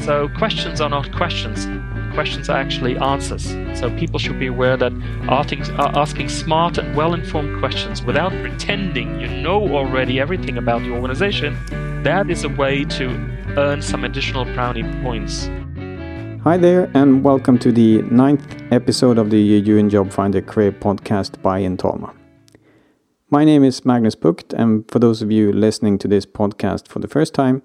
So questions are not questions. Questions are actually answers. So people should be aware that asking, smart and well-informed questions without pretending you know already everything about the organization, that is a way to earn some additional brownie points. Hi there, and welcome to the ninth episode of the UN Job Finder Career Podcast by Intolma. My name is Magnus Bucht, and for those of you listening to this podcast for the first time,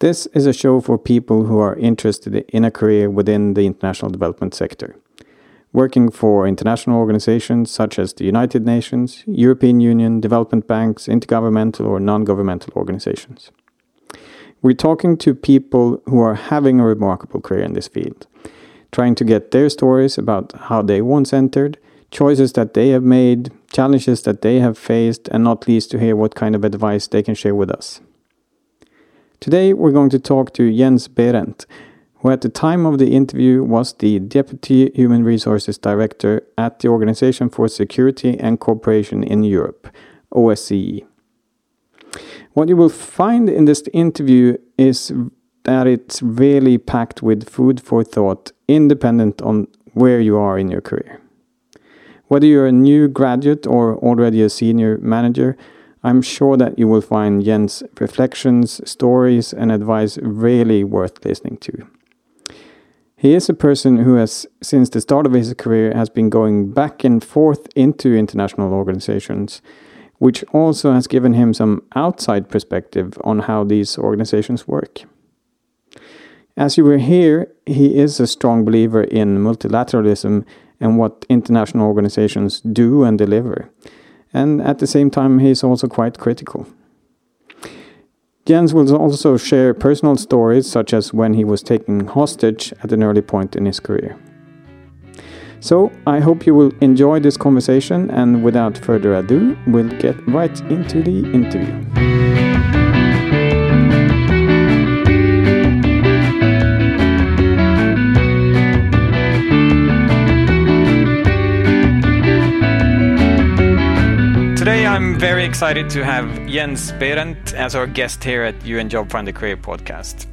this is a show for people who are interested in a career within the international development sector, working for international organizations such as the United Nations, European Union, development banks, intergovernmental or non governmental organizations. We're talking to people who are having a remarkable career in this field, trying to get their stories about how they once entered, choices that they have made, challenges that they have faced, and not least to hear what kind of advice they can share with us. Today we're going to talk to Jens Behrendt, who at the time of the interview was the Deputy Human Resources Director at the Organization for Security and Cooperation in Europe, OSCE. What you will find in this interview is that it's really packed with food for thought, independent on where you are in your career. Whether you're a new graduate or already a senior manager, I'm sure that you will find Jens' reflections, stories, and advice really worth listening to. He is a person who has, since the start of his career, has been going back and forth into international organizations, which also has given him some outside perspective on how these organizations work. As you will hear, he is a strong believer in multilateralism and what international organizations do and deliver and at the same time, he's also quite critical. Jens will also share personal stories, such as when he was taken hostage at an early point in his career. So, I hope you will enjoy this conversation, and without further ado, we'll get right into the interview. I'm very excited to have Jens Behrendt as our guest here at UN Job Finder Career Podcast.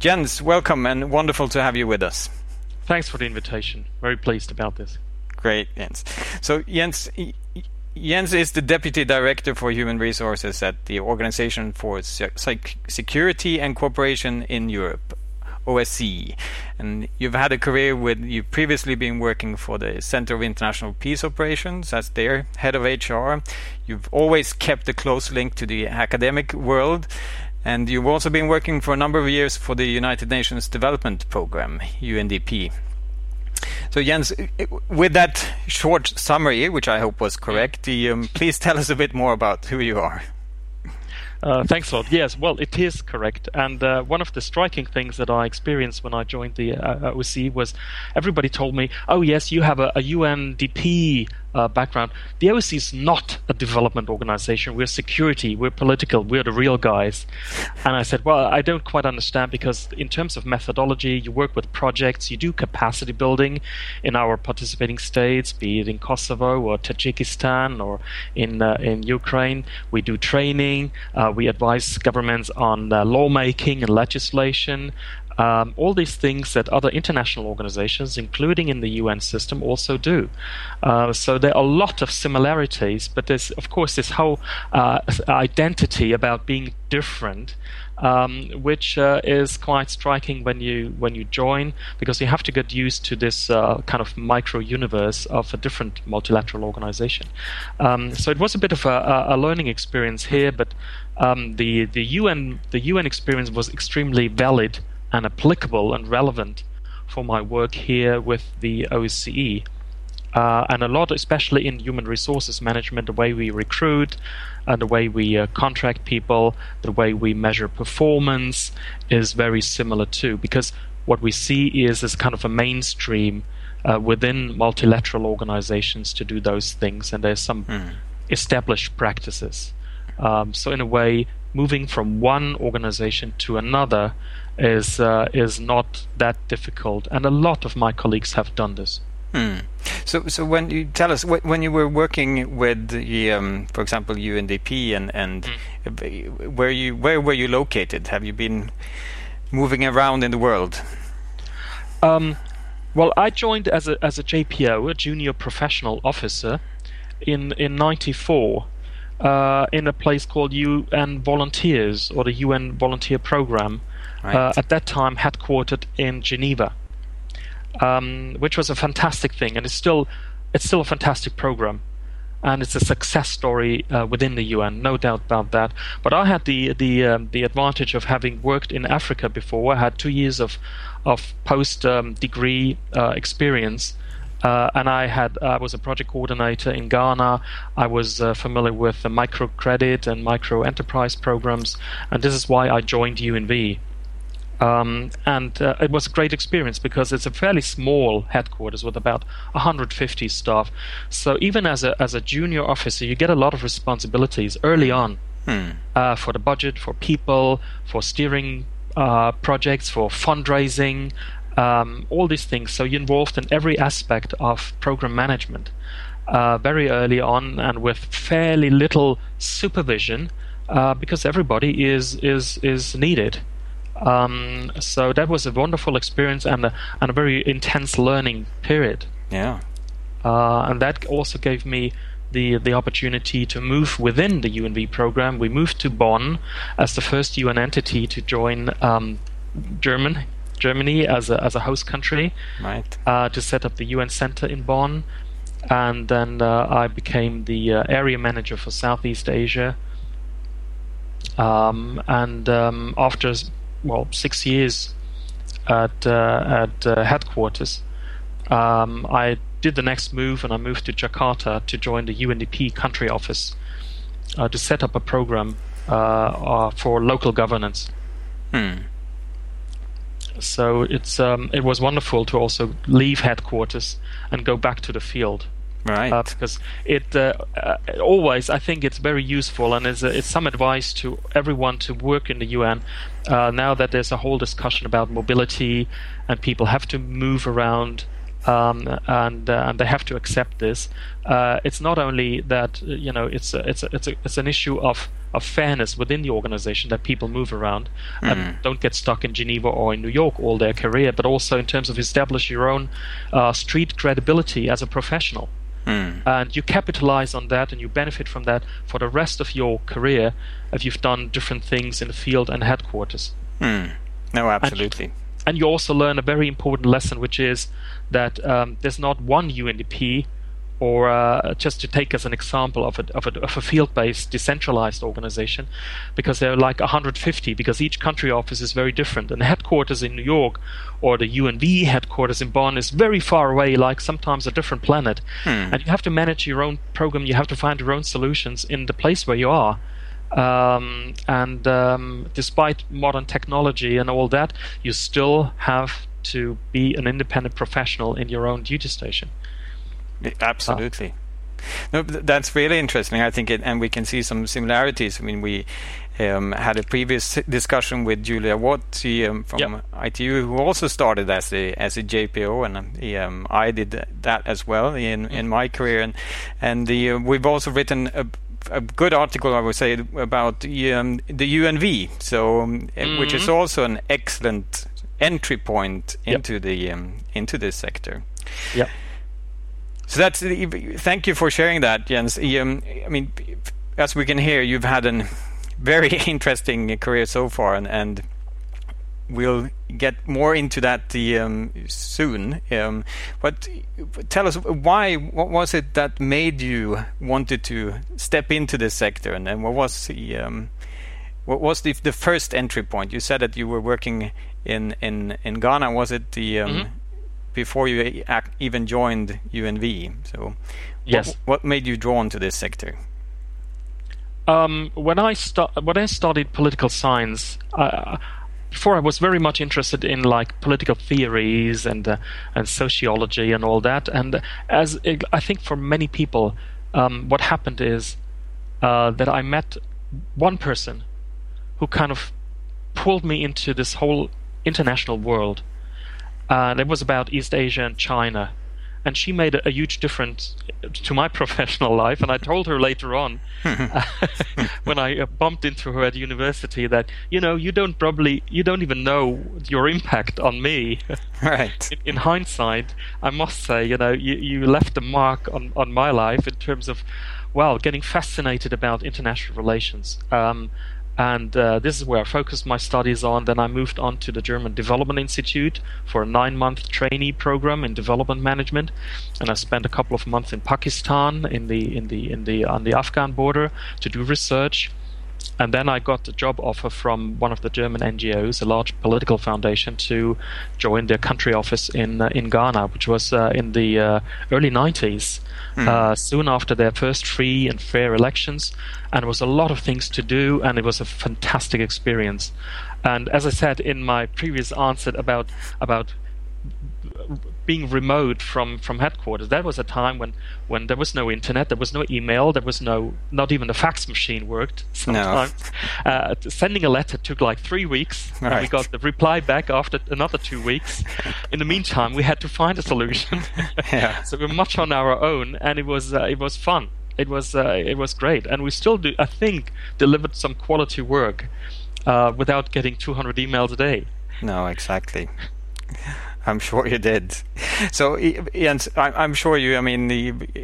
Jens, welcome and wonderful to have you with us. Thanks for the invitation. Very pleased about this. Great, Jens. So, Jens, Jens is the Deputy Director for Human Resources at the Organization for Security and Cooperation in Europe, OSCE. And you've had a career with, you've previously been working for the Center of International Peace Operations as their head of HR. You've always kept a close link to the academic world. And you've also been working for a number of years for the United Nations Development Programme, UNDP. So Jens, with that short summary, which I hope was correct, um, please tell us a bit more about who you are. Uh, thanks a lot. Yes, well, it is correct. And uh, one of the striking things that I experienced when I joined the uh, OSCE was everybody told me, "Oh, yes, you have a, a UNDP uh, background. The OSCE is not a development organization. We're security. We're political. We're the real guys." And I said, "Well, I don't quite understand because in terms of methodology, you work with projects, you do capacity building in our participating states, be it in Kosovo or Tajikistan or in uh, in Ukraine. We do training. Uh, we advise governments on uh, lawmaking and legislation. Um, all these things that other international organizations, including in the UN system, also do. Uh, so there are a lot of similarities, but there's, of course, this whole uh, identity about being different. Um, which uh, is quite striking when you when you join because you have to get used to this uh, kind of micro universe of a different multilateral organization. Um, so it was a bit of a, a learning experience here, but um, the the UN the UN experience was extremely valid and applicable and relevant for my work here with the OSCE. Uh, and a lot, especially in human resources management, the way we recruit, and the way we uh, contract people, the way we measure performance is very similar too. Because what we see is this kind of a mainstream uh, within multilateral organizations to do those things, and there's some mm. established practices. Um, so, in a way, moving from one organization to another is uh, is not that difficult, and a lot of my colleagues have done this. Hmm. So, so when you tell us when you were working with the, um, for example, UNDP, and and mm. where you where were you located? Have you been moving around in the world? Um, well, I joined as a as a JPO, a junior professional officer, in in '94. Uh, in a place called UN Volunteers or the UN Volunteer Program, right. uh, at that time headquartered in Geneva, um, which was a fantastic thing, and it's still it's still a fantastic program and it's a success story uh, within the UN, no doubt about that. But I had the the um, the advantage of having worked in Africa before. I had two years of of post um, degree uh, experience. Uh, and I had I was a project coordinator in Ghana. I was uh, familiar with the microcredit and micro enterprise programs, and this is why I joined UNV. Um, and uh, it was a great experience because it's a fairly small headquarters with about 150 staff. So even as a as a junior officer, you get a lot of responsibilities early on hmm. uh, for the budget, for people, for steering uh, projects, for fundraising, um, all these things. So you're involved in every aspect of program management uh, very early on, and with fairly little supervision. Uh, because everybody is is is needed. Um, so that was a wonderful experience and a, and a very intense learning period. Yeah. Uh, and that also gave me the the opportunity to move within the UNV program. We moved to Bonn as the first UN entity to join um, German Germany as a as a host country. Right. Uh, to set up the UN center in Bonn, and then uh, I became the uh, area manager for Southeast Asia. Um, and um, after well six years at uh, at uh, headquarters. Um, I did the next move and I moved to Jakarta to join the UNDP country office uh, to set up a program uh, uh, for local governance. Hmm. So it's um, it was wonderful to also leave headquarters and go back to the field. Right. Uh, because it uh, uh, always, I think it's very useful and it's, it's some advice to everyone to work in the UN. Uh, now that there's a whole discussion about mobility and people have to move around um, and uh, and they have to accept this. Uh, it's not only that you know it's a, it's a, it's a, it's an issue of of fairness within the organization that people move around and hmm. don't get stuck in Geneva or in New York all their career, but also in terms of establish your own uh, street credibility as a professional. Mm. And you capitalize on that and you benefit from that for the rest of your career if you've done different things in the field and headquarters. Mm. No, absolutely. And, and, you also learn a very important lesson, which is that um, there's not one UNDP or uh, just to take as an example of a, of a, of a field-based decentralized organization, because there are like 150, because each country office is very different. And the headquarters in New York or the UNV headquarters in Bonn is very far away, like sometimes a different planet. Hmm. And you have to manage your own program, you have to find your own solutions in the place where you are. Um, and um, despite modern technology and all that, you still have to be an independent professional in your own duty station. Absolutely. No, that's really interesting. I think, it, and we can see some similarities. I mean, we um, had a previous discussion with Julia Watt um, from yep. ITU, who also started as a as a JPO, and um, I did that as well in, mm. in my career. And and the, uh, we've also written a, a, good article, I would say, about the, um, the UNV, so mm-hmm. which is mm-hmm. also an excellent entry point into yep. the um, into this sector. Yeah. So that's thank you for sharing that, Jens. Um, I mean, as we can hear, you've had a very interesting career so far, and, and we'll get more into that um, soon. Um, but tell us why? What was it that made you wanted to step into this sector, and, what was the um, what was the the first entry point? You said that you were working in in in Ghana. Was it the um, mm-hmm before you even joined UNV. So, yes, what, what made you drawn to this sector? Um, when I start, when I studied political science, uh, before I was very much interested in like political theories and uh, and sociology and all that. And as it, I think for many people, um, what happened is uh, that I met one person who kind of pulled me into this whole international world and it was about East Asia and China. and she made a, a, huge difference to my professional life. And I told her later on, when I uh, bumped into her at university, that you know you don't probably you don't even know your impact on me. Right. in, in, hindsight, I must say, you know, you, you left a mark on on my life in terms of, well, getting fascinated about international relations. Um, and uh, this is where I focused my studies on. Then I moved on to the German Development Institute for a nine-month trainee program in development management, and I spent a couple of months in Pakistan in the in the in the on the Afghan border to do research. And then I got a job offer from one of the German NGOs, a large political foundation, to join their country office in uh, in Ghana, which was uh, in the uh, early 90s, mm. soon after their first free and fair elections. And it was a lot of things to do, and it was a fantastic experience. And as I said in my previous answer about about being remote from, from headquarters. That was a time when, when there was no internet, there was no email, there was no not even the fax machine worked. Sometimes no. uh, sending a letter took like three weeks, right. and we got the reply back after another two weeks. In the meantime, we had to find a solution. yeah. so we're much on our own, and it was uh, it was fun. It was uh, it was great, and we still do. I think delivered some quality work uh, without getting 200 emails a day. No, exactly. I'm sure you did. So, Ian, I'm sure you. I mean,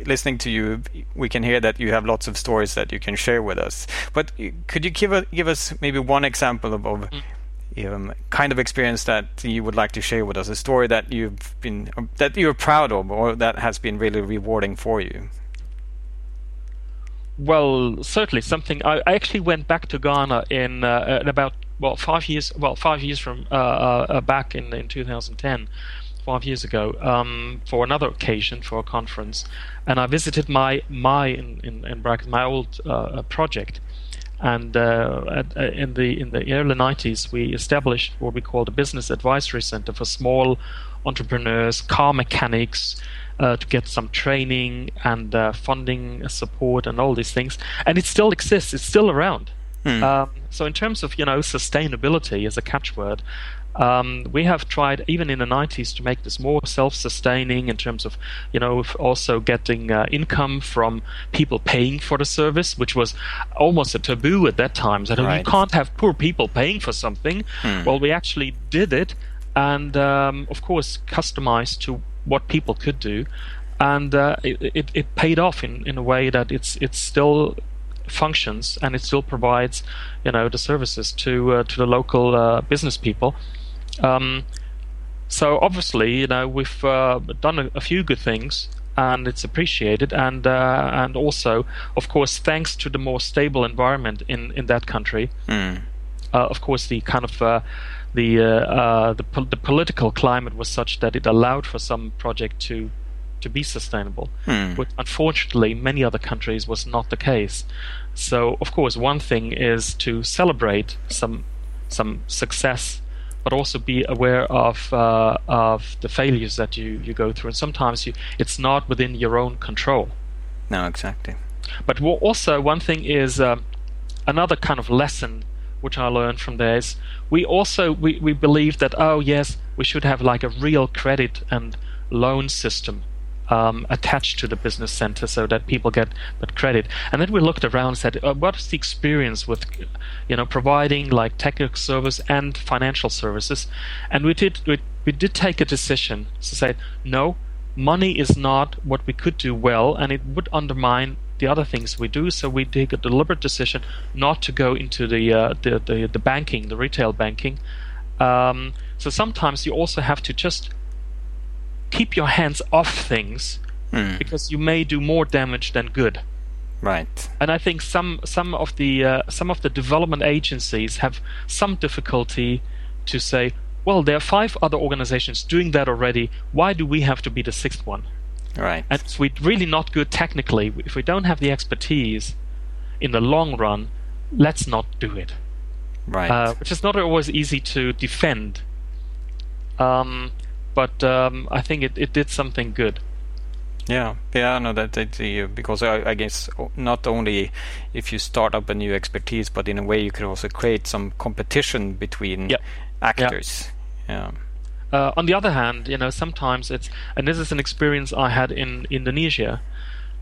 listening to you, we can hear that you have lots of stories that you can share with us. But could you give a, give us maybe one example of, of um, kind of experience that you would like to share with us? A story that you've been that you're proud of, or that has been really rewarding for you. Well, certainly something. I, I actually went back to Ghana in, uh, in about well five years well five years from uh, uh, uh back in in 2010 five years ago um, for another occasion for a conference. And I visited my my in in, in brackets my old uh, project. And uh, uh, in the in the early 90s we established what we call the business advisory center for small entrepreneurs car mechanics uh, to get some training and uh, funding support and all these things. And it still exists. It's still around Hmm. Um, so in terms of you know sustainability as a catchword, um, we have tried even in the 90s to make this more self-sustaining in terms of you know also getting uh, income from people paying for the service, which was almost a taboo at that time. That right. you can't have poor people paying for something. Hmm. Well, we actually did it, and um, of course customized to what people could do and uh, it, it, it, paid off in, in a way that it's it's still functions and it still provides you know the services to uh, to the local uh, business people um, so obviously you know we've uh, done a, a, few good things and it's appreciated and uh, and also of course thanks to the more stable environment in in that country mm. of course the kind of uh, the uh, the, po- the political climate was such that it allowed for some project to to be sustainable. Hmm. But unfortunately, many other countries was not the case. So, of course, one thing is to celebrate some some success, but also be aware of uh, of the failures that you, you go through. And sometimes you, it's not within your own control. No, exactly. But also, one thing is uh, another kind of lesson which I learned from there is we also we, we believe that oh yes we should have like a real credit and loan system um, attached to the business center so that people get that credit. And then we looked around and said, uh, what is the experience with, you know, providing like technical service and financial services? And we did we, we did take a decision to say, no, money is not what we could do well, and it would undermine the other things we do. So we take a deliberate decision not to go into the uh, the, the, the banking, the retail banking. Um, so sometimes you also have to just keep your hands off things mm. because you may do more damage than good. Right. And I think some some of the uh, some of the development agencies have some difficulty to say, well, there are five other organizations doing that already. Why do we have to be the sixth one? Right. And if we're really not good technically, if we don't have the expertise in the long run, let's not do it. Right. Uh, which is not always easy to defend. Um, but um, I think it, it did something good. Yeah, yeah, no, that, that uh, because I, I, guess not only if you start up a new expertise, but in a way you could also create some competition between actors. Yeah. uh, on the other hand, you know, sometimes it's, and this is an experience I had in Indonesia.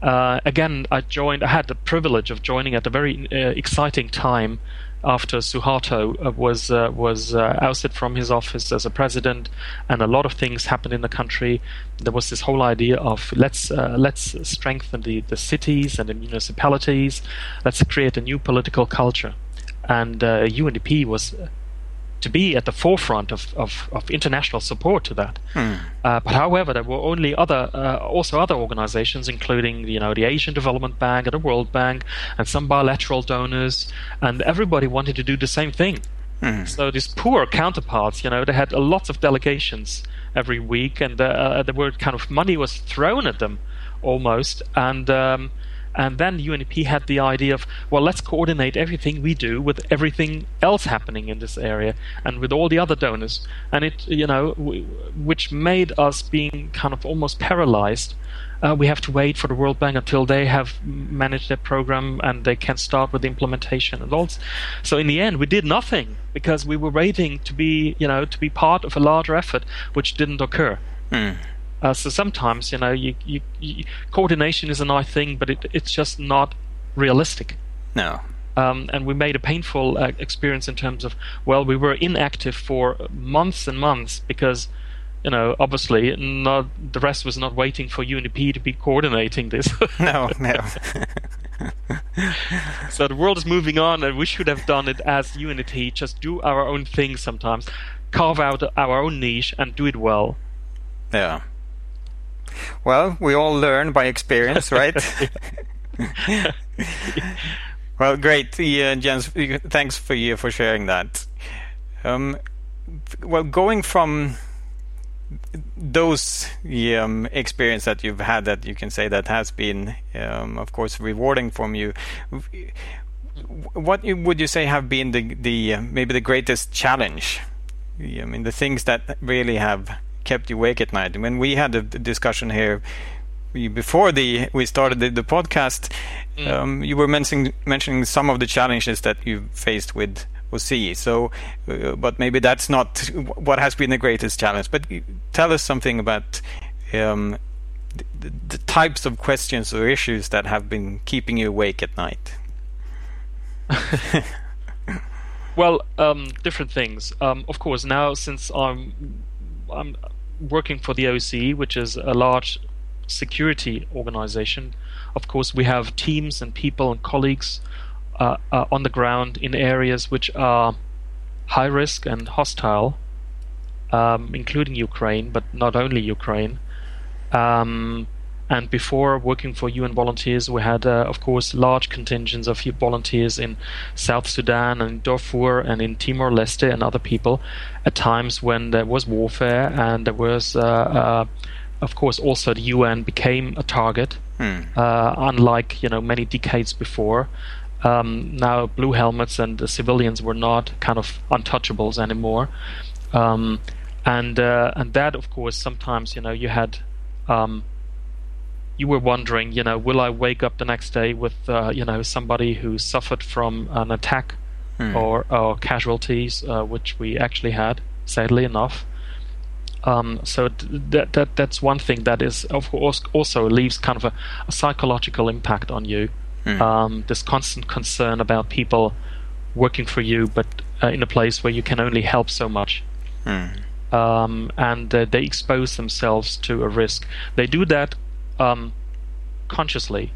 Uh, again, I joined. I had the privilege of joining at a very uh, exciting time after Suharto uh, was uh, was uh, ousted from his office as a president, and a lot of things happened in the country. There was this whole idea of let's uh, let's strengthen the, the cities and the municipalities. Let's create a new political culture, and UNDP was to be at the forefront of, of, of international support to that. Hmm. Uh, but however, there were only other uh, also other organizations, including you know the Asian Development Bank and the World Bank and some bilateral donors, and everybody wanted to do the same thing. Hmm. So these poor counterparts, you know, they had lots of delegations every week, and uh, there were kind of money was thrown at them almost, and um, and then UNDP had the idea of, well, let's coordinate everything we do with everything else happening in this area and with all the other donors. And it, you know, w- which made us being kind of almost paralyzed. Uh, we have to wait for the World Bank until they have managed their program and they can start with the implementation and all. So in the end, we did nothing because we were waiting to be, you know, to be part of a larger effort, which didn't occur. Mm. Uh, so sometimes, you know, you, you, you, coordination is a nice thing, but it, it's just not realistic. No. Um, and we made a painful uh, experience in terms of, well, we were inactive for months and months because, you know, obviously not, the rest was not waiting for UNDP to be coordinating this. no, no. so the world is moving on, and we should have done it as Unity, just do our own thing sometimes, carve out our own niche, and do it well. Yeah. Well, we all learn by experience, right? well, great, uh, Jens. Thanks for you for sharing that. Um, well, going from those um, experience that you've had that you can say that has been, um, of course, rewarding from you. What would you say have been the the uh, maybe the greatest challenge? I mean, the things that really have kept you awake at night. When we had a discussion here before the we started the, the podcast, mm. um, you were mentioning mentioning some of the challenges that you faced with OSCE. So, uh, but maybe that's not what has been the greatest challenge. But tell us something about um, the, the, types of questions or issues that have been keeping you awake at night. well, um, different things. Um, of course, now since I'm I'm working for the OSCE, which is a large security organization. Of course, we have teams and people and colleagues uh, uh, on the ground in areas which are high risk and hostile, um, including Ukraine, but not only Ukraine. Um, and before working for UN volunteers, we had, uh, of course, large contingents of volunteers in South Sudan and Darfur and in Timor Leste and other people at times when there was warfare and there was, uh, uh, of course, also the UN became a target, hmm. Uh, unlike you know many decades before. Um, now, blue helmets and the civilians were not kind of untouchables anymore, um, and uh, and that, of course, sometimes you know you had. Um, you were wondering, you know, will I wake up the next day with, uh, you know, somebody who suffered from an attack hmm. or, or casualties, uh, which we actually had, sadly enough. Um, so that that that's one thing that is of course also leaves kind of a, a psychological impact on you. Hmm. Um, this constant concern about people working for you, but uh, in a place where you can only help so much. Hmm. Um, and uh, they expose themselves to a risk. They do that um, consciously,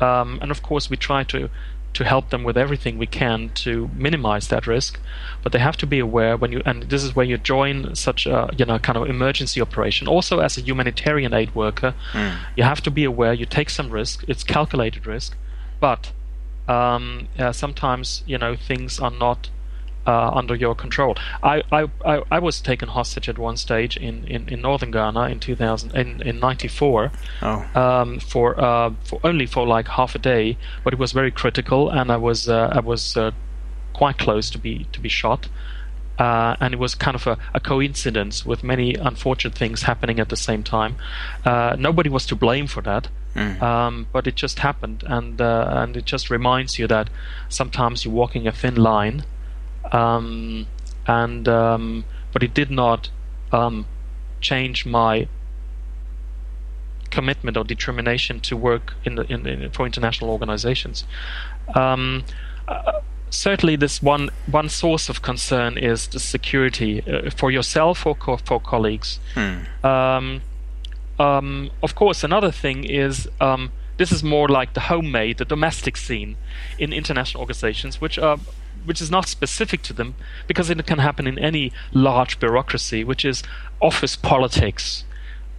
um, and of course we try to to help them with everything we can to minimize that risk. But they have to be aware when you and this is where you join such a you know kind of emergency operation. Also, as a humanitarian aid worker, mm. you have to be aware. You take some risk. It's calculated risk, but um, uh, sometimes you know things are not uh, under your control. I, I, I, was taken hostage at one stage in, in, in northern Ghana in 2000 in, in 94 oh. um, for uh, for only for like half a day, but it was very critical, and I was uh, I was uh, quite close to be to be shot. Uh, and it was kind of a, a, coincidence with many unfortunate things happening at the same time. Uh, nobody was to blame for that, mm. um, but it just happened, and and it just reminds you that sometimes you're walking a thin line, um, and um, but it did not um, change my commitment or determination to work in the, in, in for international organizations. Um, uh, certainly, this one one source of concern is the security uh, for yourself or co- for colleagues. Hmm. Um, um, of course, another thing is um, this is more like the homemade, the domestic scene in international organizations, which are which is not specific to them because it can happen in any large bureaucracy, which is office politics.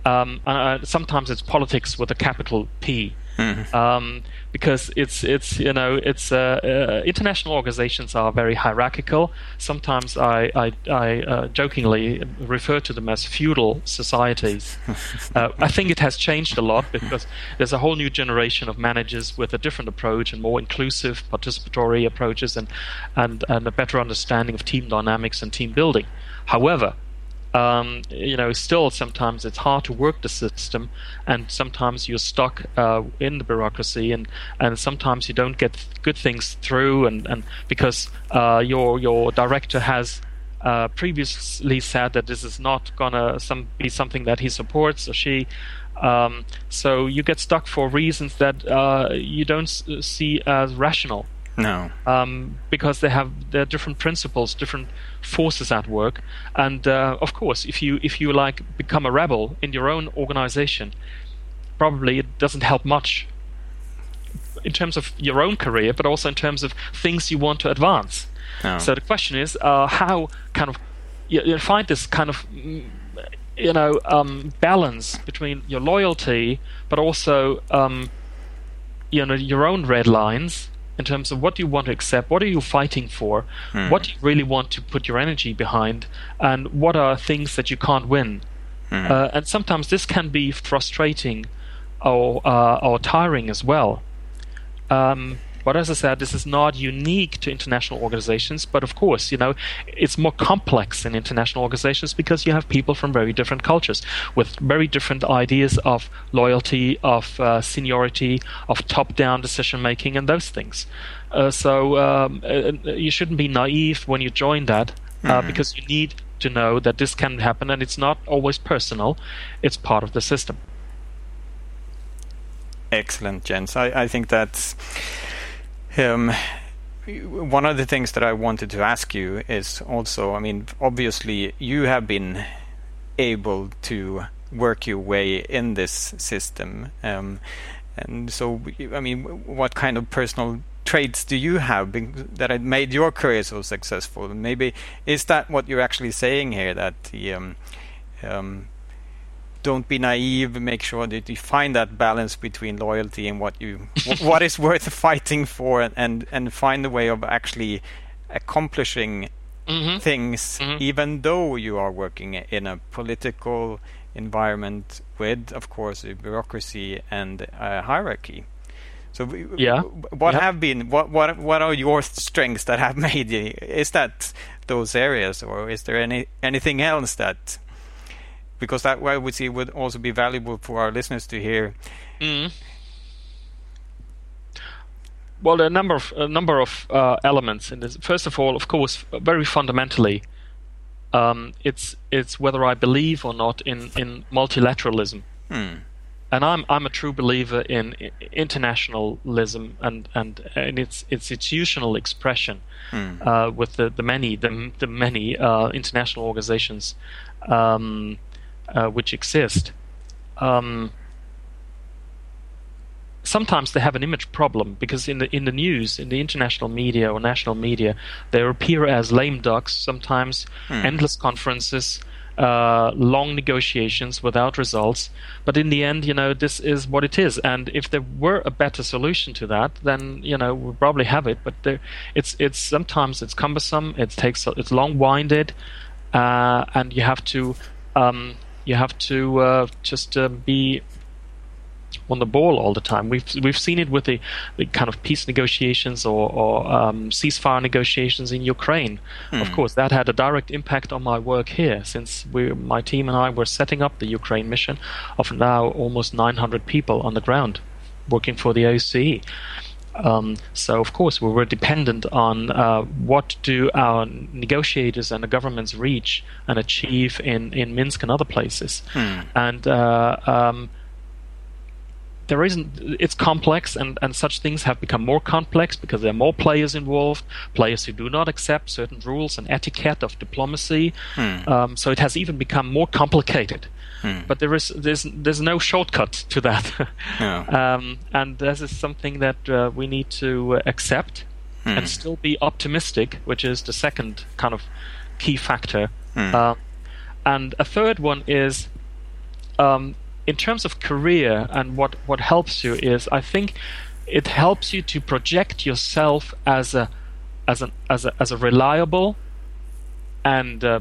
Um, uh, sometimes it's politics with a capital P. Mm-hmm. Um, because it's it's you know it's uh, uh, international organizations are very hierarchical. Sometimes I I, I uh, jokingly refer to them as feudal societies. Uh, I think it has changed a lot because there's a whole new generation of managers with a different approach and more inclusive, participatory approaches and and and a better understanding of team dynamics and team building. However, um, you know, still sometimes it's hard to work the system, and sometimes you're stuck uh, in the bureaucracy, and, and sometimes you don't get good things through, and, and because uh, your your director has uh, previously said that this is not gonna some, be something that he supports or she. Um, so you get stuck for reasons that uh, you don't see as rational. No. Um, because they have their different principles, different forces at work, and uh, of course, if you if you like become a rebel in your own organization, probably it doesn't help much in terms of your own career, but also in terms of things you want to advance. No. So the question is, uh, how kind of you, you, find this kind of mm, you know um, balance between your loyalty, but also um, you know your own red lines in terms of what do you want to accept, what are you fighting for, mm. what do you really want to put your energy behind, and what are things that you can't win. Mm. Uh, and sometimes this can be frustrating or uh, or tiring as well. Um, but as I said, this is not unique to international organizations. But of course, you know, it's more complex in international organizations because you have people from very different cultures with very different ideas of loyalty, of uh, seniority, of top-down decision making, and those things. Uh, so um, uh, you shouldn't be naive when you join that mm. because you need to know that this can happen, and it's not always personal; it's part of the system. Excellent, Jens. I, I think that's um, one of the things that I wanted to ask you is also, I mean, obviously you have been able to work your way in this system. Um, and so, I mean, what kind of personal traits do you have that made your career so successful? Maybe is that what you're actually saying here? That the um, um, don't be naive. Make sure that you find that balance between loyalty and what you what is worth fighting for, and and find a way of actually accomplishing mm-hmm. things, mm-hmm. even though you are working in a political environment with, of course, a bureaucracy and a hierarchy. So, yeah. what yeah. have been what what what are your strengths that have made you? Is that those areas, or is there any anything else that because that I would say would also be valuable for our listeners to hear. Mm. Well, a number of a number of uh, elements in this. First of all, of course, very fundamentally, um, it's it's whether I believe or not in in multilateralism. Hmm. And I'm I'm a true believer in internationalism and and, and its institutional expression hmm. uh, with the, the many the, the many uh, international organizations um, uh, which exist, um, sometimes they have an image problem because in the in the news, in the international media or national media, they appear as lame ducks. Sometimes hmm. endless conferences, uh, long negotiations without results. But in the end, you know, this is what it is. And if there were a better solution to that, then you know we'll probably have it. But there, it's it's sometimes it's cumbersome. It takes it's long winded, uh, and you have to. Um, you have to uh, just uh, be on the ball all the time. We've we've seen it with the, the kind of peace negotiations or, or um, ceasefire negotiations in Ukraine. Of hmm. course, that had a direct impact on my work here, since we, my team and I were setting up the Ukraine mission of now almost 900 people on the ground working for the OSCE. Um, so of course we were dependent on uh, what do our negotiators and the governments reach and achieve in, in Minsk and other places, Hmm. and uh, um, there isn't it's complex and, and such things have become more complex because there are more players involved players who do not accept certain rules and etiquette of diplomacy. Um, so it has even become more complicated. But there is there's there's no shortcut to that. No. um, and this is something that uh, we need to uh, accept and still be optimistic which is the second kind of key factor. Um, and a third one is um, in terms of career and what, what helps you is I think it helps you to project yourself as a as an as a as a reliable and uh,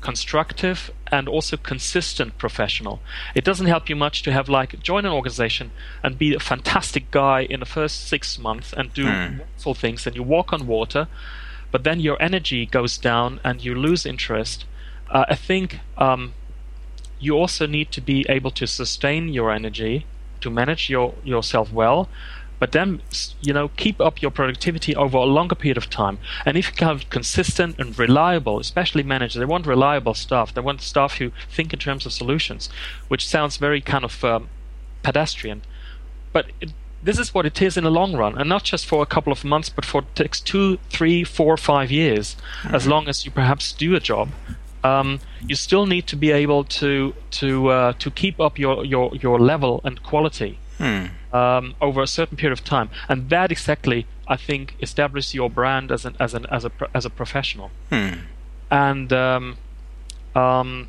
constructive and also consistent professional. It doesn't help you much to have like join an organization and be a fantastic guy in the first six months and do wonderful things and you walk on water, but then your energy goes down and you lose interest. Uh, I think um, you also need to be able to sustain your energy to manage your yourself well but then you know keep up your productivity over a longer period of time. And if you have consistent and reliable especially managers they want reliable staff. They want staff who think in terms of solutions which sounds very kind of um, pedestrian. But it, this is what it is in the long run, and not just for a couple of months, but for takes two, three, four, five years. As long as you perhaps do a job, um, you still need to be able to to uh, to keep up your, your, your level and quality um, over a certain period of time, and that exactly, I think, establishes your brand as an as an as a as a professional. And um, um,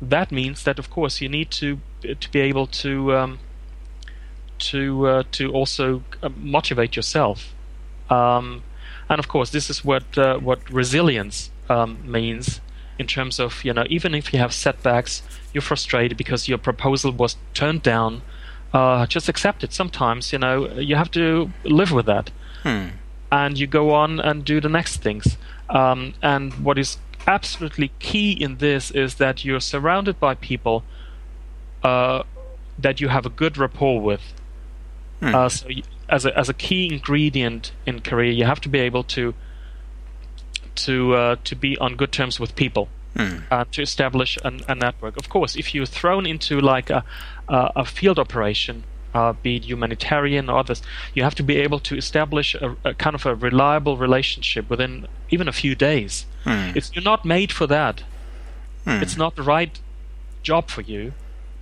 that means that, of course, you need to to be able to um, to uh, to also uh, motivate yourself. Um, and of course, this is what uh, what resilience um, means in terms of you know even if you have setbacks, you're frustrated because your proposal was turned down. Uh, just accept it. Sometimes you know you have to live with that, and you go on and do the next things. Um, and what is absolutely key in this is that you're surrounded by people uh, that you have a good rapport with. Uh, so, y as a as a key ingredient in career, you have to be able to to uh, to be on good terms with people, uh, to establish an, a network. Of course, if you're thrown into like a a, a field operation, uh, be it humanitarian or others, you have to be able to establish a, a kind of a reliable relationship within even a few days. It's you're not made for that. It's not the right job for you.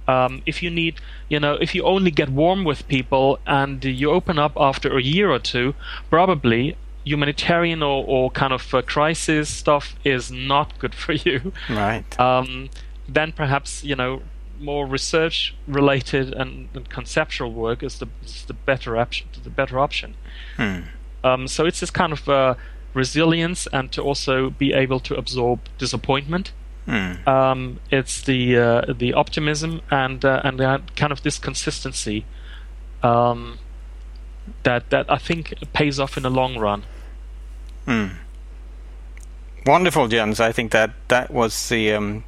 Um, if you need, you know, if you only get warm with people and you open up after a year or two, probably humanitarian or, or kind of uh, crisis stuff is not good for you. Right. Um, then perhaps you know more research related and, and conceptual work is the is the better option. The better option. Um, so it's this kind of uh, resilience and to also be able to absorb disappointment. Um, it's the uh, the optimism and uh, and kind of this consistency um, that that I think pays off in the long run. Wonderful, Jens. I think that that was the um,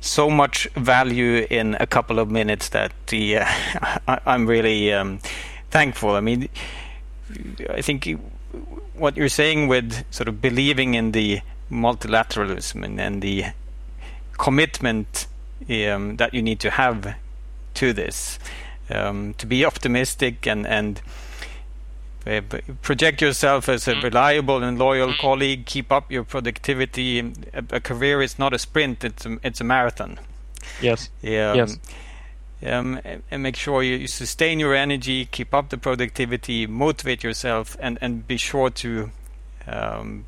so much value in a couple of minutes that the uh, I, I'm really um, thankful. I mean, I think what you're saying with sort of believing in the multilateralism and, and the commitment um, that you need to have to this, um, to be optimistic and and uh, project yourself as a reliable and loyal colleague. Keep up your productivity. A, a career is not a sprint; it's a, it's a marathon. Yes. Yeah. Yes. Um, and- and make sure you, you sustain your energy, keep up the productivity, motivate yourself, and, and be sure to um,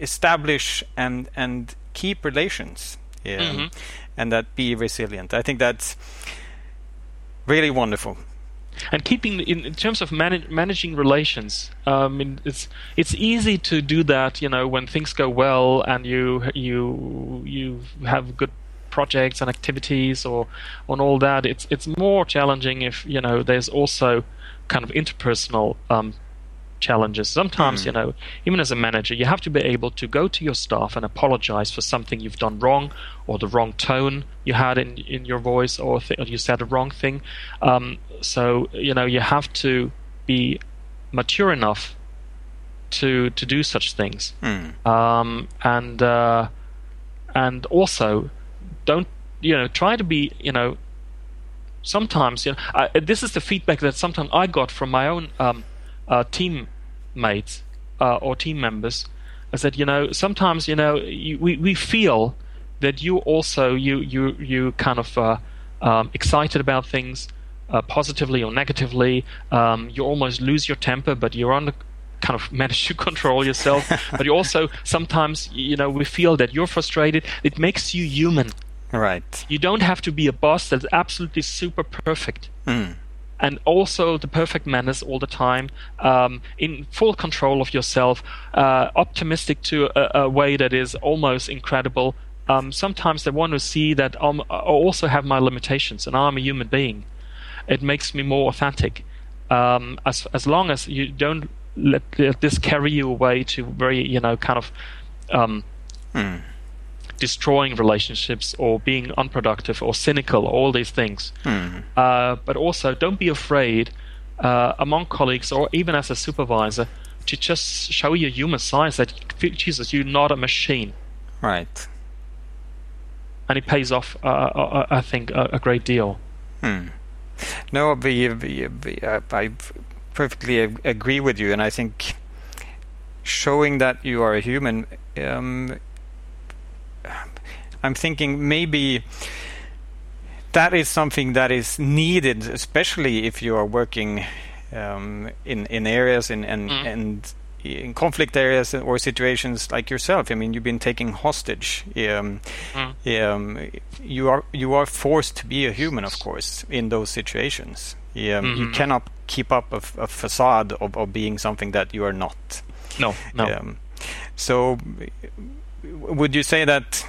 establish and and keep relations, yeah, Mhm. and that be resilient. I think that's really wonderful. And keeping in, in terms of managing relations um, it's it's easy to do that you know when things go well and you you you have good projects and activities or on all that. It's it's more challenging if you know there's also kind of interpersonal um, challenges sometimes you know even as a manager you have to be able to go to your staff and apologize for something you've done wrong or the wrong tone you had in in your voice or, th- or you said a wrong thing um, so you know you have to be mature enough to to do such things. Mm. Um, and uh, and also don't you know try to be you know sometimes you know I, this is the feedback that sometimes I got from my own um, uh, teammates uh, or team members I said, you know sometimes you know you, we we feel that you also you you you kind of uh, um, excited about things uh, positively or negatively. Um, you almost lose your temper, but you're on the kind of manage to control yourself. but you also sometimes you know we feel that you're frustrated. It makes you human. Right. You don't have to be a boss that's absolutely super perfect. Mm. And also the perfect manners all the time, um, in full control of yourself, uh, optimistic to a, a, way that is almost incredible. Um, sometimes they want to see that um, I also have my limitations and I'm a human being. It makes me more authentic. Um, as as long as you don't let, this carry you away to very you know kind of mm destroying relationships or being unproductive or cynical, all these things. Mm. Uh, but also, don't be afraid uh, among colleagues or even as a supervisor to just show your human side that Jesus, you're not a machine. Right. And it pays off, uh, uh I think, a, great deal. Hmm. No, we, I perfectly agree with you, and I think showing that you are a human um, I'm thinking maybe that is something that is needed, especially if you are working um, in in areas in and Mm. and in conflict areas or situations like yourself. I mean, you've been taking hostage. Um, um, you are you are forced to be a human, of course, in those situations. Um, You Mhm. cannot keep up a facade of, of being something that you are not. No, no. Um, so, would you say that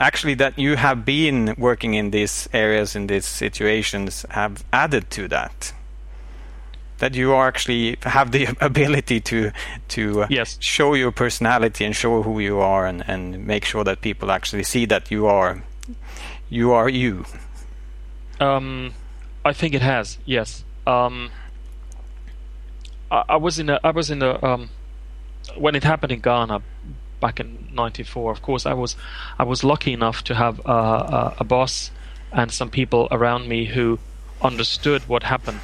actually that you have been working in these areas in these situations have added to that? That you are actually have the ability to to uh, Yes. show your personality and show who you are and, and make sure that people actually see that you are you are you. Um, I think it has. Yes. Um, I, I was in a. I was in a. Um, when it happened in Ghana back in '94. Of course, I was. I was lucky enough to have a, a, a boss and some people around me who understood what happened.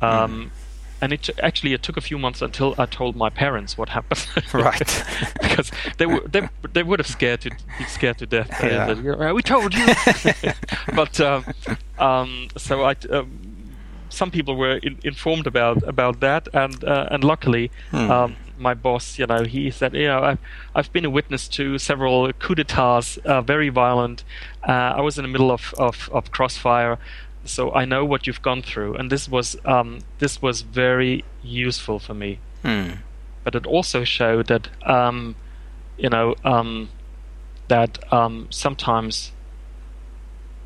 Um, and it actually it took a few months until I told my parents what happened. Right. because they would they, they would have scared to scared to death. Yeah. "Yeah, we told you. but um, um, so I. Um, some people were in, informed about about that, and uh, and luckily, Hmm. My boss, you know, he said, you know, I've I've been a witness to several coup d'états, uh, very violent. Uh, I was in the middle of, of, of crossfire, so I know what you've gone through, and this was um, this was very useful for me. Hmm. But it also showed that um, you know um, that um, sometimes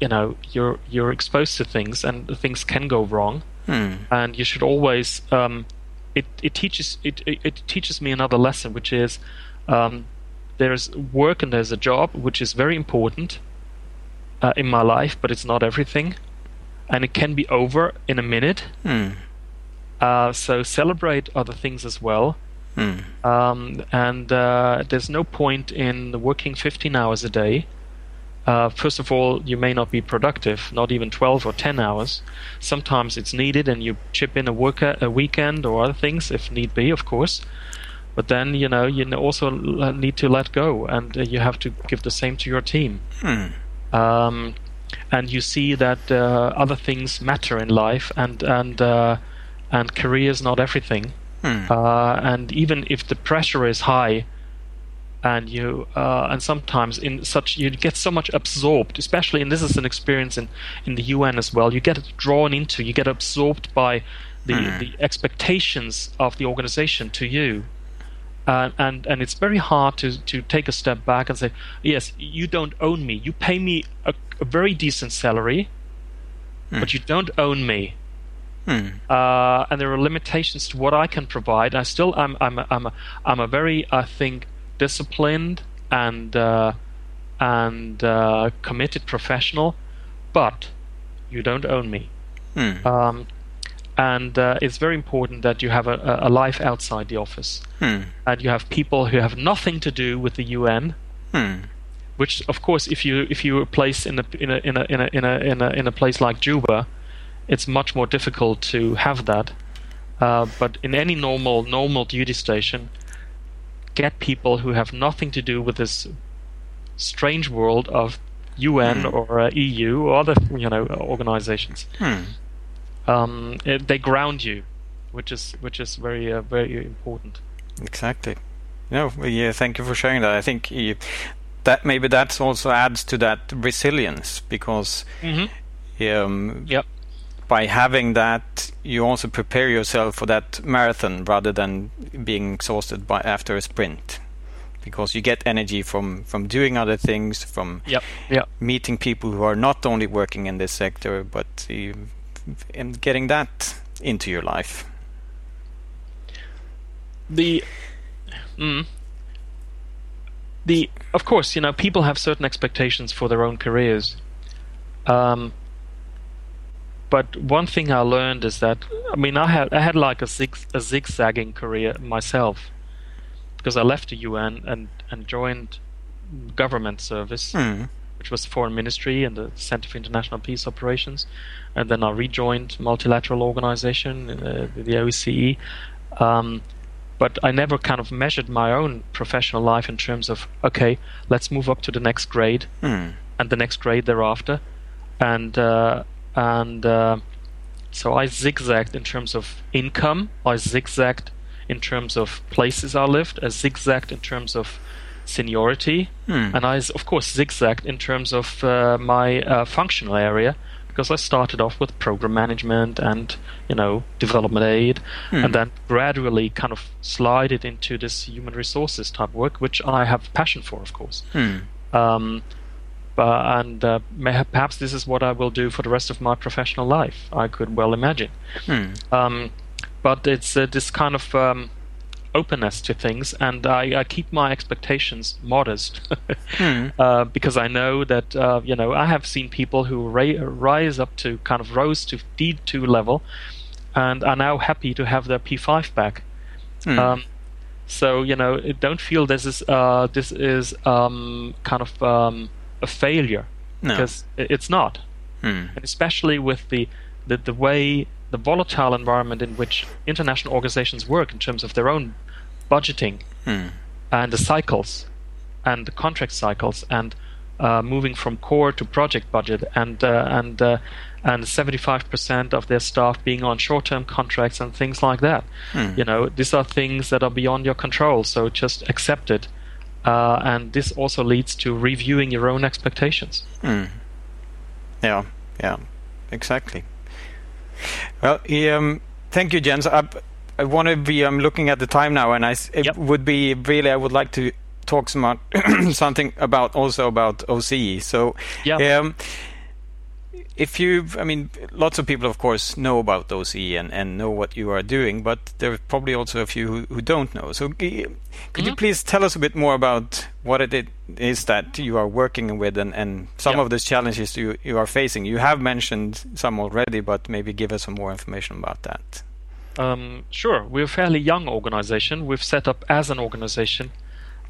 you know you're you're exposed to things and things can go wrong Hmm. and you should always um, it it teaches it, it it teaches me another lesson which is um, there's work and there's a job which is very important uh, in my life but it's not everything and it can be over in a minute Hmm. uh, so celebrate other things as well Hmm. um, and uh, there's no point in working 15 hours a day. Uh, first of all, you may not be productive, not even 12 or 10 hours. Sometimes it's needed, and you chip in a work a weekend or other things if need be, of course. But then you know you also need to let go, and uh, you have to give the same to your team. Hmm. Um, and you see that uh, other things matter in life, and and uh, and career is not everything. Hmm. Uh, and even if the pressure is high, and you uh, and sometimes in such you get so much absorbed, especially and this is an experience in in the UN as well. You get drawn into, you get absorbed by the Hmm. the expectations of the organization to you. Uh, and and it's very hard to, to take a step back and say, yes, you don't own me. You pay me a, a very decent salary, but you don't own me Hmm. uh, and there are limitations to what I can provide. I still, I'm, I'm, a, I'm, a, I'm a very, I think, disciplined and uh, and uh, committed professional, but you don't own me. Hmm. Um, and uh, it's very important that you have a, a life outside the office, Hmm. and you have people who have nothing to do with the UN. Hmm. Which, of course, if you if you were placed in a in a in a in a in a in a, in a place like Juba, it's much more difficult to have that. Uh, but in any normal normal duty station, get people who have nothing to do with this strange world of UN Hmm. or uh, EU or other you know organizations. Hmm. Um, it, they ground you, which is which is very uh, very important. Exactly. No, yeah, thank you for sharing that. I think you, that maybe that also adds to that resilience because Mm-hmm. um, Yep. By having that, you also prepare yourself for that marathon rather than being exhausted by after a sprint. Because you get energy from, from doing other things, from Yep. Yep. meeting people who are not only working in this sector, but uh, and getting that into your life. the mm, the of course you know people have certain expectations for their own careers um but one thing I learned is that I mean I had I had like a zig, a zigzagging career myself because I left the UN and and joined government service Hmm. which was Foreign Ministry and the Center for International Peace Operations, and then I rejoined multilateral organization, uh, the OSCE. Um, but I never kind of measured my own professional life in terms of okay, let's move up to the next grade Hmm. and the next grade thereafter, and uh, and uh, so I zigzagged in terms of income. I zigzagged in terms of places I lived. I zigzagged in terms of seniority, Hmm. and I, of course, zigzagged in terms of uh, my uh, functional area because I started off with program management and you know development aid, Hmm. and then gradually kind of slided into this human resources type work, which I have passion for, of course. Hmm. Um, but, and uh, may- perhaps this is what I will do for the rest of my professional life. I could well imagine. Hmm. Um, but it's uh, this kind of um, openness to things, and I, I keep my expectations modest Hmm. uh, because I know that uh, you know I have seen people who ra- rise up to kind of rose to D2 level, and are now happy to have their P5 back. Hmm. Um, so you know, it- don't feel this is uh, this is um, kind of um, a failure no. because it's not Hmm. and especially with the, the the way the volatile environment in which international organizations work in terms of their own budgeting Hmm. and the cycles and the contract cycles and uh, moving from core to project budget and uh, and uh, and 75% of their staff being on short-term contracts and things like that. Hmm. You know, these are things that are beyond your control, so just accept it. Uh, and this also leads to reviewing your own expectations. Hmm. Yeah, yeah, exactly. Well, um, thank you, Jens. I, I want to be. I'm looking at the time now, and I it Yep. would be really. I would like to talk some something about also about OSCE. So, Yeah. um, if you, I mean, lots of people, of course, know about OSCE and, and know what you are doing, but there are probably also a few who, who don't know. So, could you Mhm. please tell us a bit more about what it is that you are working with and, and some Yeah. of the challenges you, you are facing? You have mentioned some already, but maybe give us some more information about that. Um, sure, we're a fairly young organization. We've set up as an organization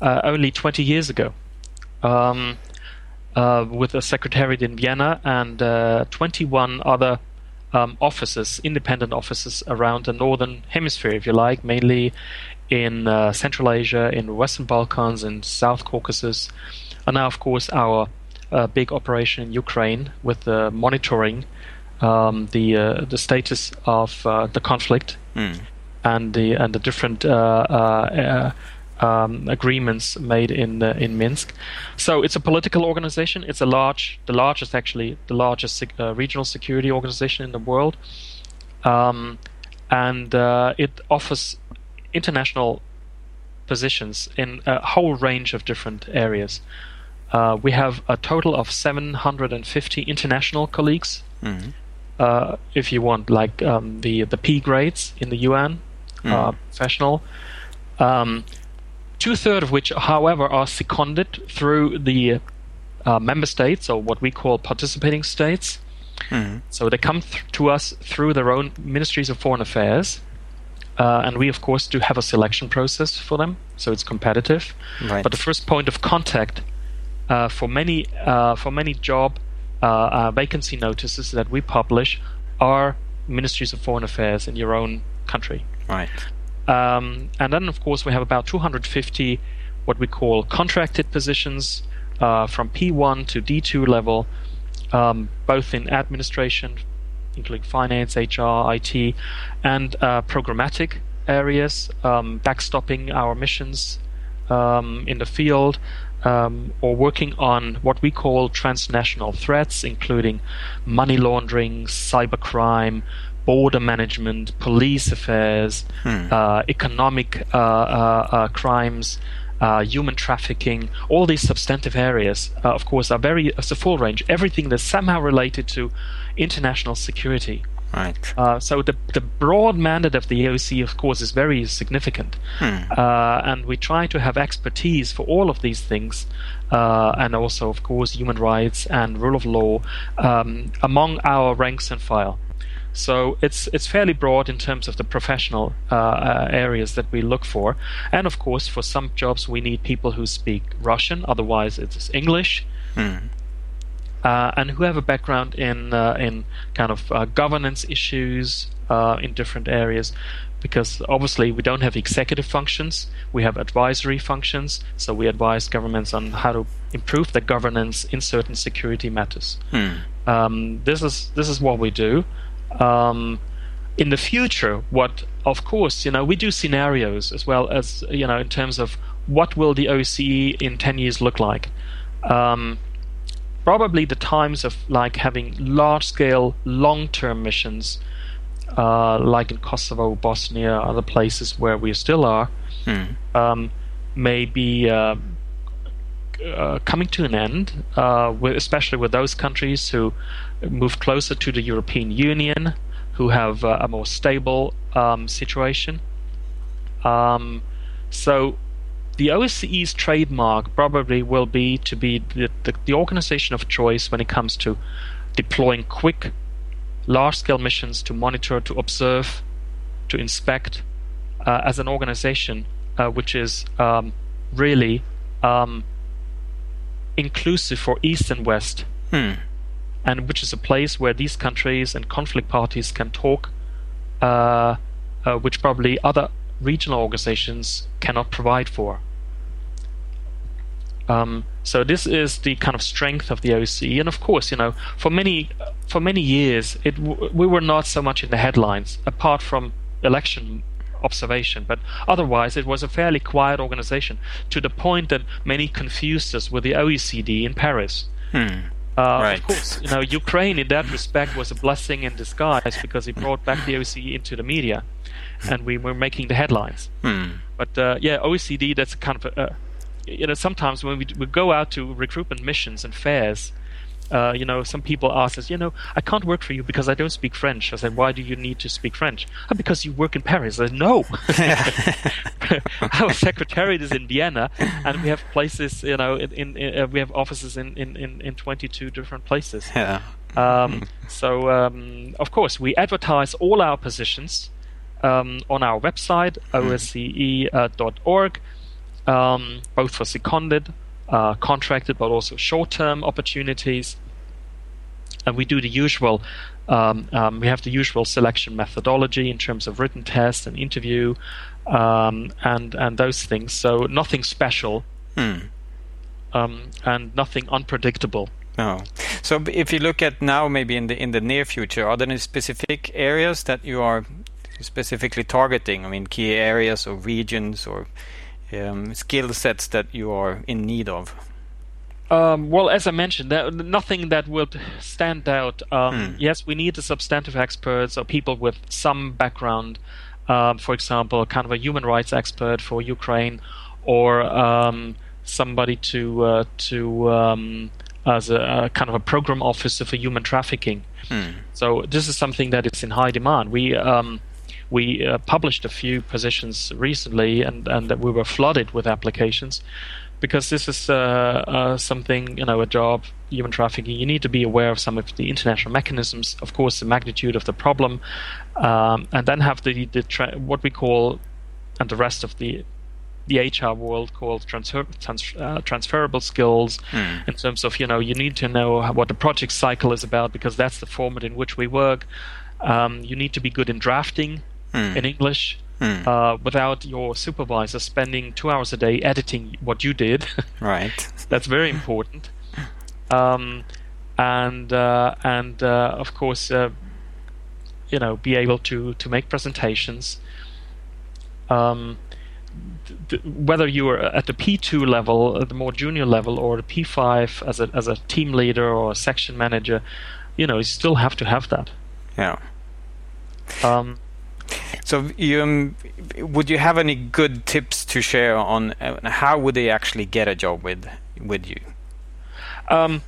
uh, only 20 years ago, um, uh, with a secretariat in Vienna and uh, 21 other um, offices, independent offices around the northern hemisphere, if you like, mainly in uh, Central Asia, in Western Balkans, in South Caucasus, and now, of course, our uh, big operation in Ukraine with the monitoring um, the uh, the status of uh, the conflict Hmm. and the and the different uh, uh, uh, um, agreements made in uh, in Minsk. So it's a political organization. It's a large, the largest actually, the largest sec- uh, regional security organization in the world, um, and uh, it offers international positions in a whole range of different areas. Uh, we have a total of 750 international colleagues Hmm. uh, if you want, like um, the the P grades in the UN, uh, Mm. professional. Um, two thirds of which, however, are seconded through the uh, member states or what we call participating states, Mm-hmm. So they come th- to us through their own ministries of foreign affairs, uh, and we of course do have a selection process for them, so it's competitive. Right. But the first point of contact uh, for many uh, for many job uh, uh, vacancy notices that we publish are ministries of foreign affairs in your own country. Right. Um, and then, of course, we have about 250 what we call contracted positions uh, from P1 to D2 level, um, both in administration, including finance, HR, IT, and uh, programmatic areas, um, backstopping our missions um, in the field, um, or working on what we call transnational threats, including money laundering, cybercrime, border management, police affairs, hmm. uh, economic uh, uh, uh crimes, uh, human trafficking, all these substantive areas, uh, of course, are very, it's a full range, everything that's somehow related to international security. Right. Uh, so the the broad mandate of the OSCE, of course, is very significant, hmm. uh, and we try to have expertise for all of these things, uh, and also, of course, human rights and rule of law um, among our ranks and file. So it's it's fairly broad in terms of the professional uh, uh, areas that we look for, and of course, for some jobs we need people who speak Russian. Otherwise, it's English. Hmm. Uh, and who have a background in uh, in kind of uh, governance issues uh, in different areas, because obviously we don't have executive functions, we have advisory functions. So we advise governments on how to improve their governance in certain security matters. Hmm. Um, this is this is what we do. Um, in the future, what of course you know we do scenarios as well as you know in terms of what will the OSCE in ten years look like. Um, probably the times of like having large scale long term missions, uh, like in Kosovo, Bosnia, other places where we still are, hmm. um, may be. Uh, uh, coming to an end, uh, with, especially with those countries who move closer to the European Union, who have uh, a more stable um, situation. Um, so the OSCE's trademark probably will be to be the, the, the, organization of choice when it comes to deploying quick, large scale missions to monitor, to observe, to inspect uh, as an organization uh, which is um, really um, inclusive for East and West. Hmm and which is a place where these countries and conflict parties can talk, uh, uh, which probably other regional organizations cannot provide for. Um, so this is the kind of strength of the OSCE, and of course, you know, for many for many years, it we were not so much in the headlines, apart from election observation, but otherwise it was a fairly quiet organization to the point that many confused us with the OECD in Paris. Hmm. Uh, right. Of course, you know, Ukraine in that respect was a blessing in disguise because it brought back the OECD into the media, and we were making the headlines. Hmm. But uh, yeah, OECD, that's kind of a, uh, you know, sometimes when we, we go out to recruitment missions and fairs, uh, you know, some people ask us, you know, I can't work for you because I don't speak French. I said, why do you need to speak French? Oh, because you work in Paris. I said, no. Our secretariat is in Vienna, and we have places, you know, in, in, in uh, we have offices in, in, in, 22 different places. Yeah. Um, hmm. so, um, of course, we advertise all our positions um, on our website, mm. osce.org, um, both for seconded uh, contracted but also short-term opportunities. And we do the usual. Um, um, we have the usual selection methodology in terms of written test and interview, um, and and those things. So nothing special, hmm. Um, and nothing unpredictable. Oh, so if you look at now, maybe in the in the near future, are there any specific areas that you are specifically targeting? I mean, key areas or regions or um, skill sets that you are in need of? Um, well, as I mentioned, there, nothing that would stand out. Um, hmm. Yes, we need the substantive experts or people with some background. Um, for example, kind of a human rights expert for Ukraine, or um, somebody to uh, to um, as a, a, kind of a program officer for human trafficking. Hmm. So this is something that is in high demand. We um, we uh, published a few positions recently, and and we were flooded with applications. because this is uh, uh, something you know a job human trafficking you need to be aware of some of the international mechanisms of course the magnitude of the problem um, and then have the, the tra- what we call and the rest of the the HR world called transfer, trans, uh, transferable skills Hmm. in terms of you know you need to know what the project cycle is about because that's the format in which we work. Um, you need to be good in drafting Hmm. in English Hmm. uh, without your supervisor spending two hours a day editing what you did. Right. that's very important. Um, and uh, and uh, of course, uh, you know, be able to to make presentations. Um, th- th- whether you are at the P2 level, at the more junior level, or the P5 as a as a team leader or a section manager, you know, you still have to have that. Yeah. Um, So, you, um, would you have any good tips to share on uh, how would they actually get a job with with you? Um,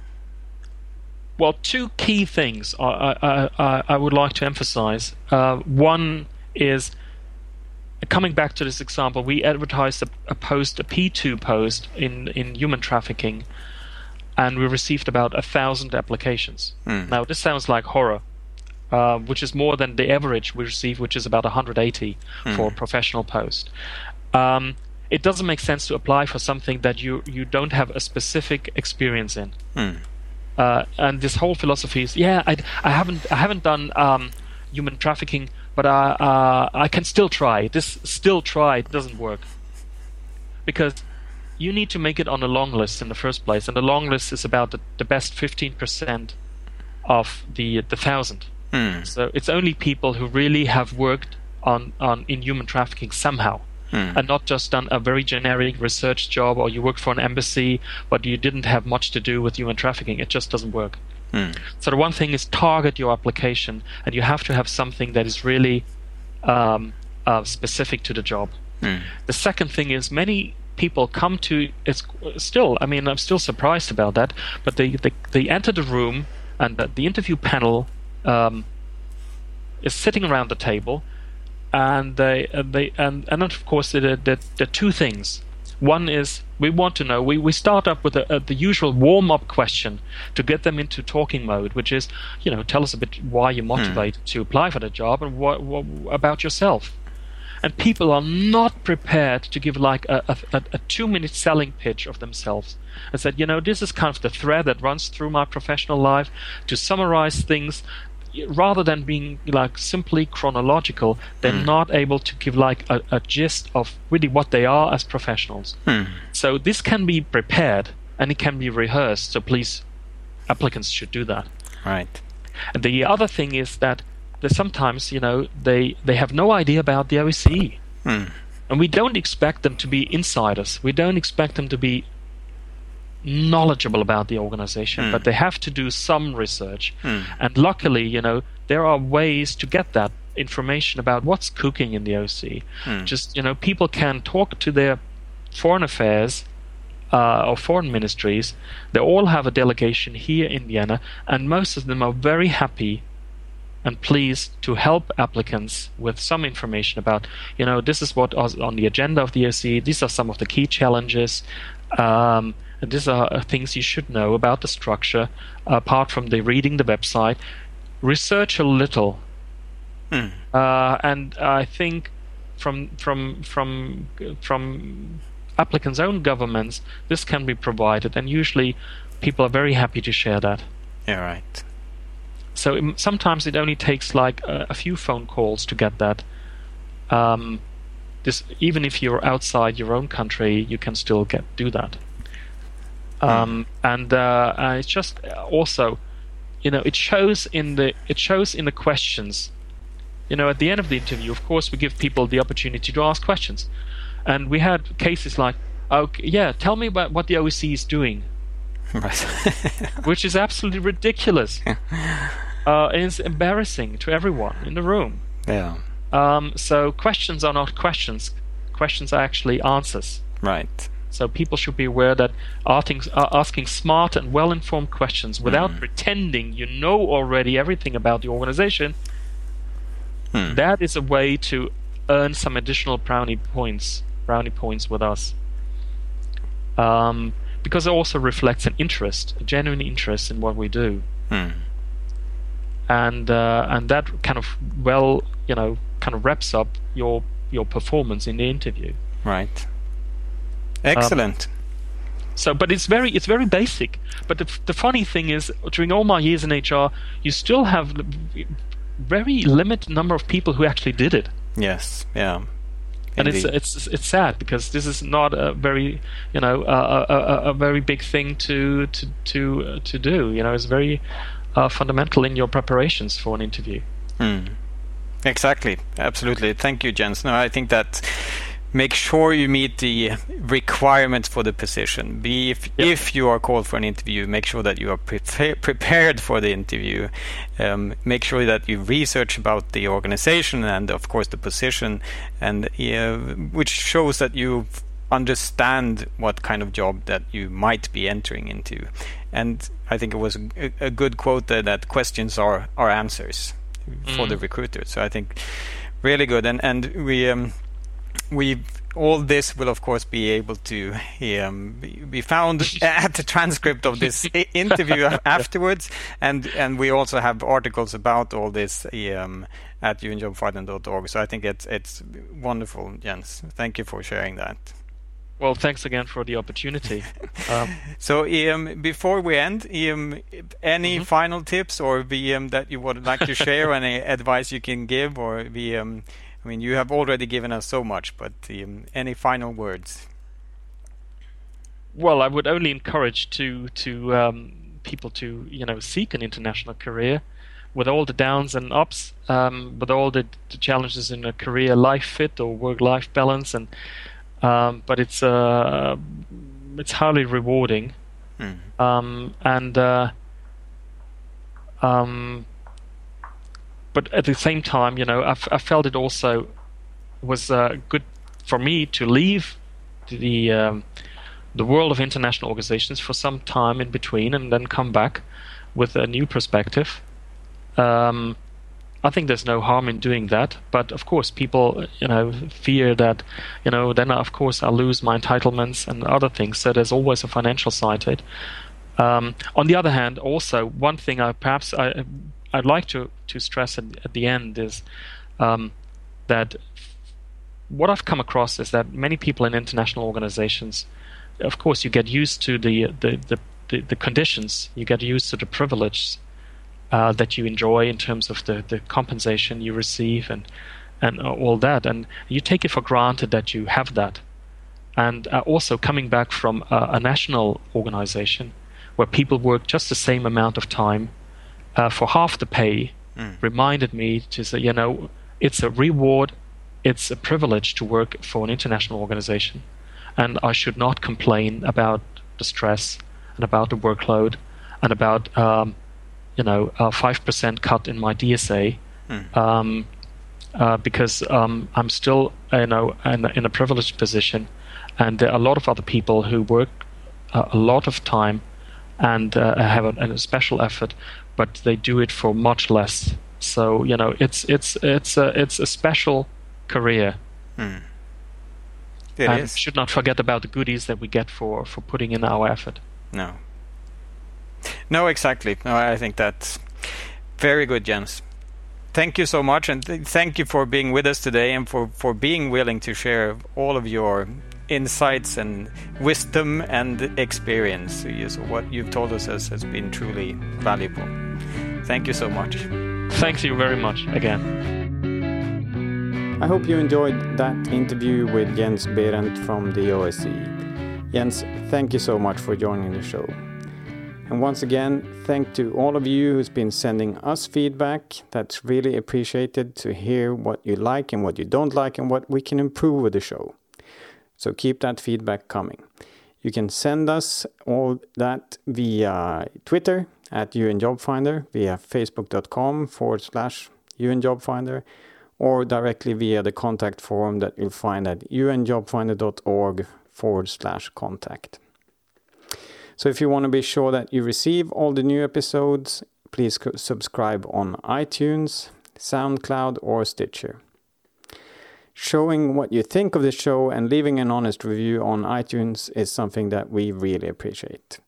well, two key things I, I, I, I would like to emphasize. Uh, one is coming back to this example, we advertised a, a post, a P2 post in, in human trafficking, and we received about a thousand applications. Hmm. Now, this sounds like horror. Uh, which is more than the average we receive, which is about 180 for a professional post. Um, it doesn't make sense to apply for something that you, you don't have a specific experience in. Hmm. Uh, and this whole philosophy is, yeah, I, I haven't I haven't done um, human trafficking, but I uh, I can still try. This still try it doesn't work because you need to make it on a long list in the first place, and the long list is about the, the best 15% of the the thousand. Hmm. So it's only people who really have worked on, on in human trafficking somehow, Hmm. and not just done a very generic research job or you work for an embassy, but you didn't have much to do with human trafficking. It just doesn't work. Hmm. So the one thing is target your application, and you have to have something that is really um, uh, specific to the job. The second thing is many people come to it's still. I mean, I'm still surprised about that. But they they, they enter the room, and the, the interview panel um, is sitting around the table, and they and they and and of course there there are two things. One is we want to know. We, we start up with a, a, the usual warm up question to get them into talking mode, which is, you know, tell us a bit why you're motivated to apply for the job and what, what about yourself. And people are not prepared to give like a, a, a two minute selling pitch of themselves. I said, you know, this is kind of the thread that runs through my professional life to summarize things rather than being like simply chronological, they're not able to give like a, a gist of really what they are as professionals. Hmm. So this can be prepared and it can be rehearsed. So please, applicants should do that. Right. And the other thing is that sometimes, you know, they they have no idea about the OSCE, Hmm. and we don't expect them to be insiders. We don't expect them to be knowledgeable about the organization, Hmm. but they have to do some research. Hmm. And luckily, you know, there are ways to get that information about what's cooking in the OSCE. Hmm. Just you know, people can talk to their foreign affairs uh, or foreign ministries. They all have a delegation here in Vienna, and most of them are very happy and pleased to help applicants with some information about, you know, this is what is on the agenda of the OSCE. These are some of the key challenges. Um, and these are uh, things you should know about the structure, apart from the reading the website. Research a little Hmm. uh, and I think from from from from applicants' own governments, this can be provided, and usually people are very happy to share that. Yeah. Right. So im- sometimes it only takes like a, a few phone calls to get that. Um, this even if you're outside your own country, you can still get do that. Um, and uh, uh, it's just also, you know, it shows in the it shows in the questions. You know, at the end of the interview, of course, we give people the opportunity to ask questions, and we had cases like, "Okay, yeah, tell me about what the OSCE is doing," Right. which is absolutely ridiculous. uh, and it's embarrassing to everyone in the room. yeah. Um, so questions are not questions; questions are actually answers. Right. So people should be aware that asking, uh, asking smart and well-informed questions without pretending you know already everything about the organization, Hmm. that is a way to earn some additional brownie points. Brownie points with us. um, because it also reflects an interest, a genuine interest in what we do. Hmm. And uh, and that kind of well, you know, kind of wraps up your your performance in the interview. Right. Excellent. Um, so, but it's very it's very basic. But the, the funny thing is, during all my years in HR, you still have very limited number of people who actually did it. Yes. Yeah. And it's it's it's sad because this is not a very you know a, a, a very big thing to to to uh, to do. You know, it's very uh, fundamental in your preparations for an interview. Mm. Exactly. Absolutely. Thank you, Jens. No, I think that make sure you meet the requirements for the position. Be if, yep. if you are called for an interview, make sure that you are pre- prepared for the interview. Um, make sure that you research about the organization and, of course, the position, and uh, which shows that you understand what kind of job that you might be entering into. And I think it was a, a good quote there that questions are are answers mm. for the mm. recruiter. So I think really good. And and we. Um, we all this will of course be able to um, be found at the transcript of this interview afterwards and and we also have articles about all this um, at unjobfinder.org so i think it's it's wonderful jens thank you for sharing that well, thanks again for the opportunity. Um, so, um, before we end, um, any mm-hmm. final tips or VM that you would like to share, any advice you can give, or VM I mean, you have already given us so much, but um, any final words? Well, I would only encourage to to um, people to you know seek an international career with all the downs and ups, um, with all the, the, challenges in a career life fit or work life balance, and um, but it's uh, it's highly rewarding, mm. and uh, um, but at the same time, you know, I, I felt it also was uh, good for me to leave the um, the world of international organizations for some time in between, and then come back with a new perspective. Um, I think there's no harm in doing that, but of course, people, you know, fear that, you know, then of course I'll lose my entitlements and other things. So there's always a financial side to it. Um, on the other hand, also one thing I perhaps I I'd like to to stress at, at the end is um, that what I've come across is that many people in international organizations, of course, you get used to the the the, the, the conditions, you get used to the privilege uh, that you enjoy in terms of the, the compensation you receive and and all that, and you take it for granted that you have that. And uh, also coming back from a, a national organization where people work just the same amount of time uh, for half the pay mm. reminded me to say, you know, it's a reward, it's a privilege to work for an international organization, and I should not complain about the stress and about the workload and about um, you know a five percent cut in my DSA. Mm. Um, uh, because um, I'm still, you know, in, in, a privileged position, and there are a lot of other people who work uh, a lot of time and uh, have a, a, special effort but they do it for much less. So you know, it's it's it's a it's a special career. Hmm. It and is. should not forget about the goodies that we get for for putting in our effort. No. No, exactly. No, I think that's very good, Jens. Thank you so much, and th- thank you for being with us today, and for for being willing to share all of your insights and wisdom and experience. So what you've told us has, has been truly valuable. Thank you so much. Thanks you very much again. I hope you enjoyed that interview with Jens Behrendt from the OSCE. Jens, thank you so much for joining the show. And once again, thank to all of you who's been sending us feedback. That's really appreciated to hear what you like and what you don't like and what we can improve with the show. So keep that feedback coming. You can send us all that via Twitter at UNJobFinder, via facebook.com forward slash UNJobFinder, or directly via the contact form that you'll find at unjobfinder.org forward slash contact. So if you want to be sure that you receive all the new episodes, please subscribe on iTunes, SoundCloud, or Stitcher. Showing what you think of the show and leaving an honest review on iTunes is something that we really appreciate.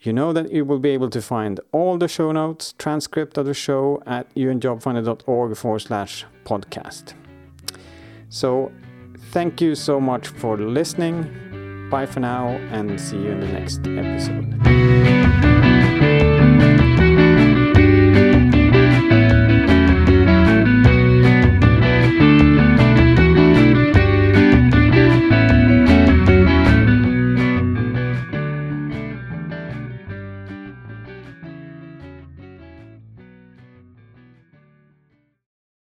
You know that you will be able to find all the show notes, transcript of the show at unjobfinder.org forward slash podcast. So, thank you so much for listening. Bye for now, and see you in the next episode.